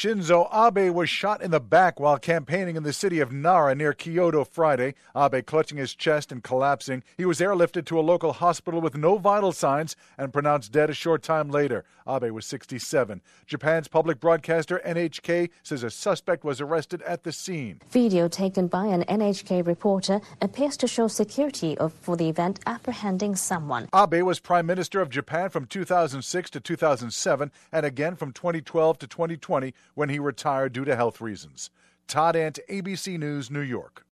Shinzo Abe was shot in the back while campaigning in the city of Nara near Kyoto Friday. Abe clutching his chest and collapsing. He was airlifted to a local hospital with no vital signs and pronounced dead a short time later. Abe was 67. Japan's public broadcaster NHK says a suspect was arrested at the scene. Video taken by an NHK reporter appears to show security of, for the event apprehending someone. Abe was prime minister of Japan from 2006 to 2007 and again from 2012 to 2020 when he retired due to health reasons. Todd Ant, ABC News, New York.